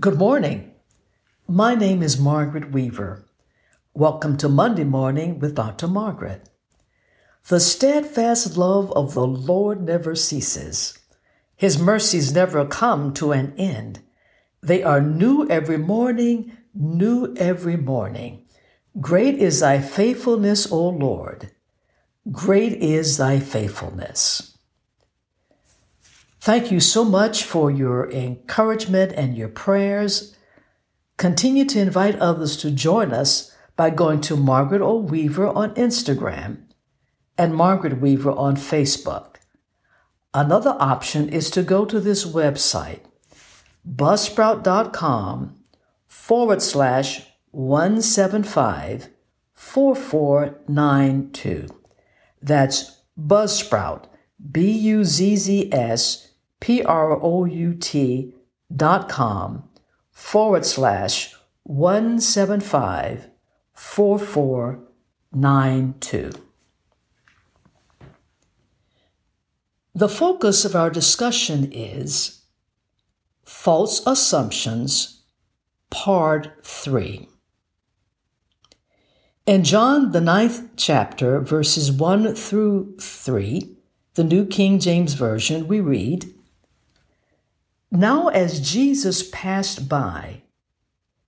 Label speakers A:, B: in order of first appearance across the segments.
A: Good morning. My name is Margaret Weaver. Welcome to Monday Morning with Dr. Margaret. The steadfast love of the Lord never ceases. His mercies never come to an end. They are new every morning, new every morning. Great is thy faithfulness, O Lord. Great is thy faithfulness. Thank you so much for your encouragement and your prayers. Continue to invite others to join us by going to Margaret O. Weaver on Instagram and Margaret Weaver on Facebook. Another option is to go to this website, buzzsprout.com forward slash 175 4492. That's Buzzsprout, B U Z Z S P R O U T dot com forward slash 175 4492. The focus of our discussion is False Assumptions, Part 3. In John, the ninth chapter, verses 1 through 3, the New King James Version, we read, now, as Jesus passed by,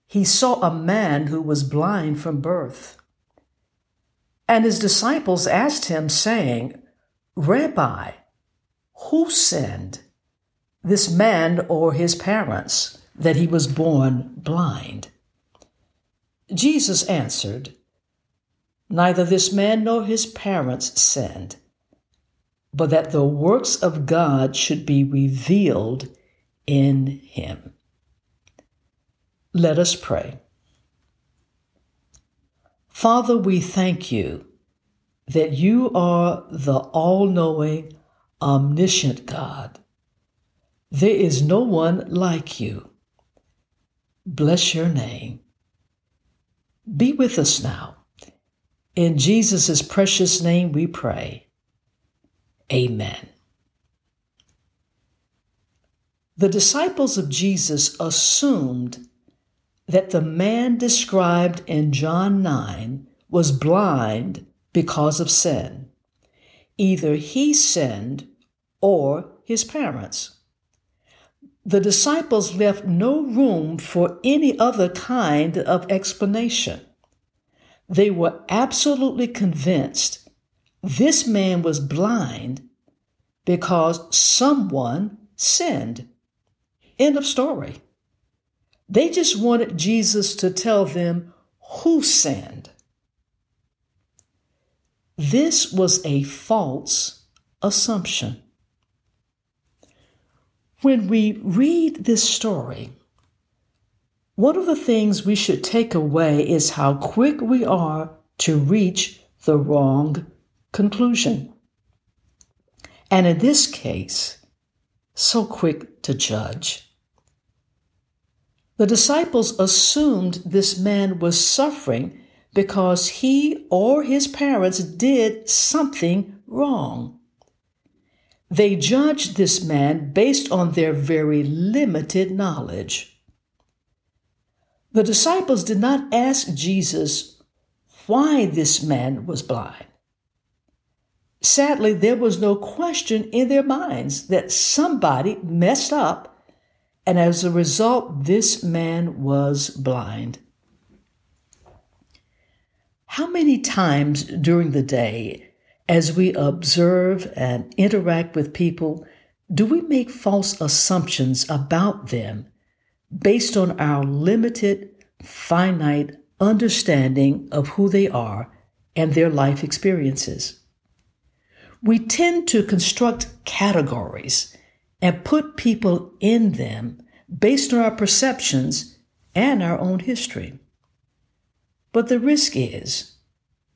A: he saw a man who was blind from birth. And his disciples asked him, saying, Rabbi, who sinned, this man or his parents, that he was born blind? Jesus answered, Neither this man nor his parents sinned, but that the works of God should be revealed in him. Let us pray. Father, we thank you that you are the all knowing, omniscient God. There is no one like you. Bless your name. Be with us now. In Jesus' precious name we pray. Amen. The disciples of Jesus assumed that the man described in John 9 was blind because of sin. Either he sinned or his parents. The disciples left no room for any other kind of explanation. They were absolutely convinced this man was blind because someone sinned. End of story. They just wanted Jesus to tell them who sinned. This was a false assumption. When we read this story, one of the things we should take away is how quick we are to reach the wrong conclusion. And in this case, so quick to judge. The disciples assumed this man was suffering because he or his parents did something wrong. They judged this man based on their very limited knowledge. The disciples did not ask Jesus why this man was blind. Sadly, there was no question in their minds that somebody messed up, and as a result, this man was blind. How many times during the day, as we observe and interact with people, do we make false assumptions about them based on our limited, finite understanding of who they are and their life experiences? We tend to construct categories and put people in them based on our perceptions and our own history. But the risk is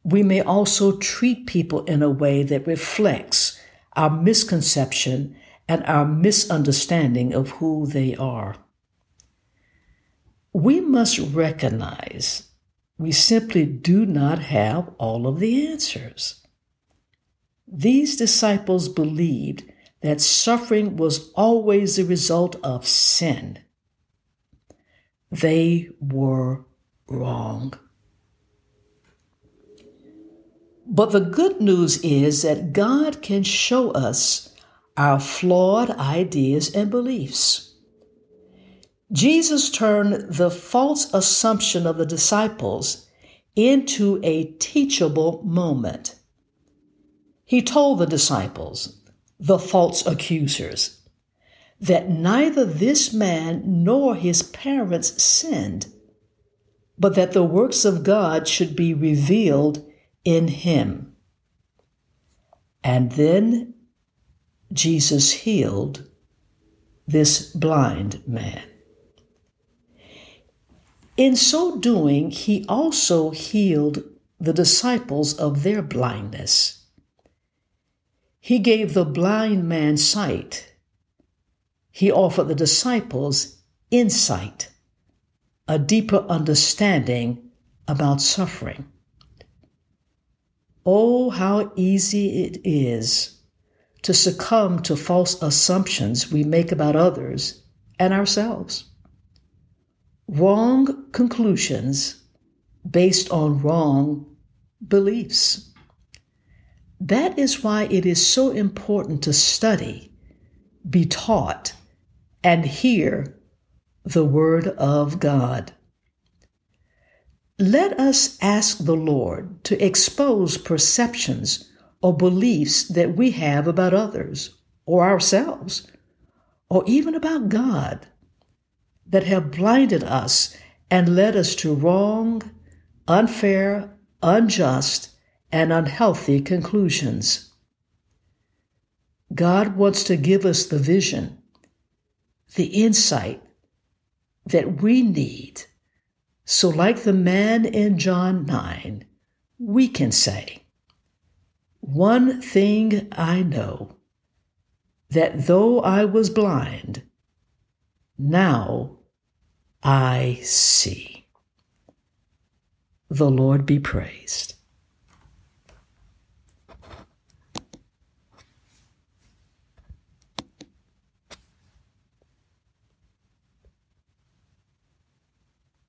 A: we may also treat people in a way that reflects our misconception and our misunderstanding of who they are. We must recognize we simply do not have all of the answers. These disciples believed that suffering was always the result of sin. they were wrong. But the good news is that God can show us our flawed ideas and beliefs. Jesus turned the false assumption of the disciples into a teachable moment. He told the disciples, the false accusers, that neither this man nor his parents sinned, but that the works of God should be revealed in him. And then Jesus healed this blind man. In so doing, he also healed the disciples of their blindness. He gave the blind man sight. He offered the disciples insight, a deeper understanding about suffering. Oh, how easy it is to succumb to false assumptions we make about others and ourselves. Wrong conclusions based on wrong beliefs. That is why it is so important to study, be taught, and hear the Word of God. Let us ask the Lord to expose perceptions or beliefs that we have about others or ourselves or even about God that have blinded us and led us to wrong, unfair, unjust, and unhealthy conclusions. God wants to give us the vision, the insight that we need so, like the man in John 9, we can say, One thing I know, that though I was blind, now I see. The Lord be praised.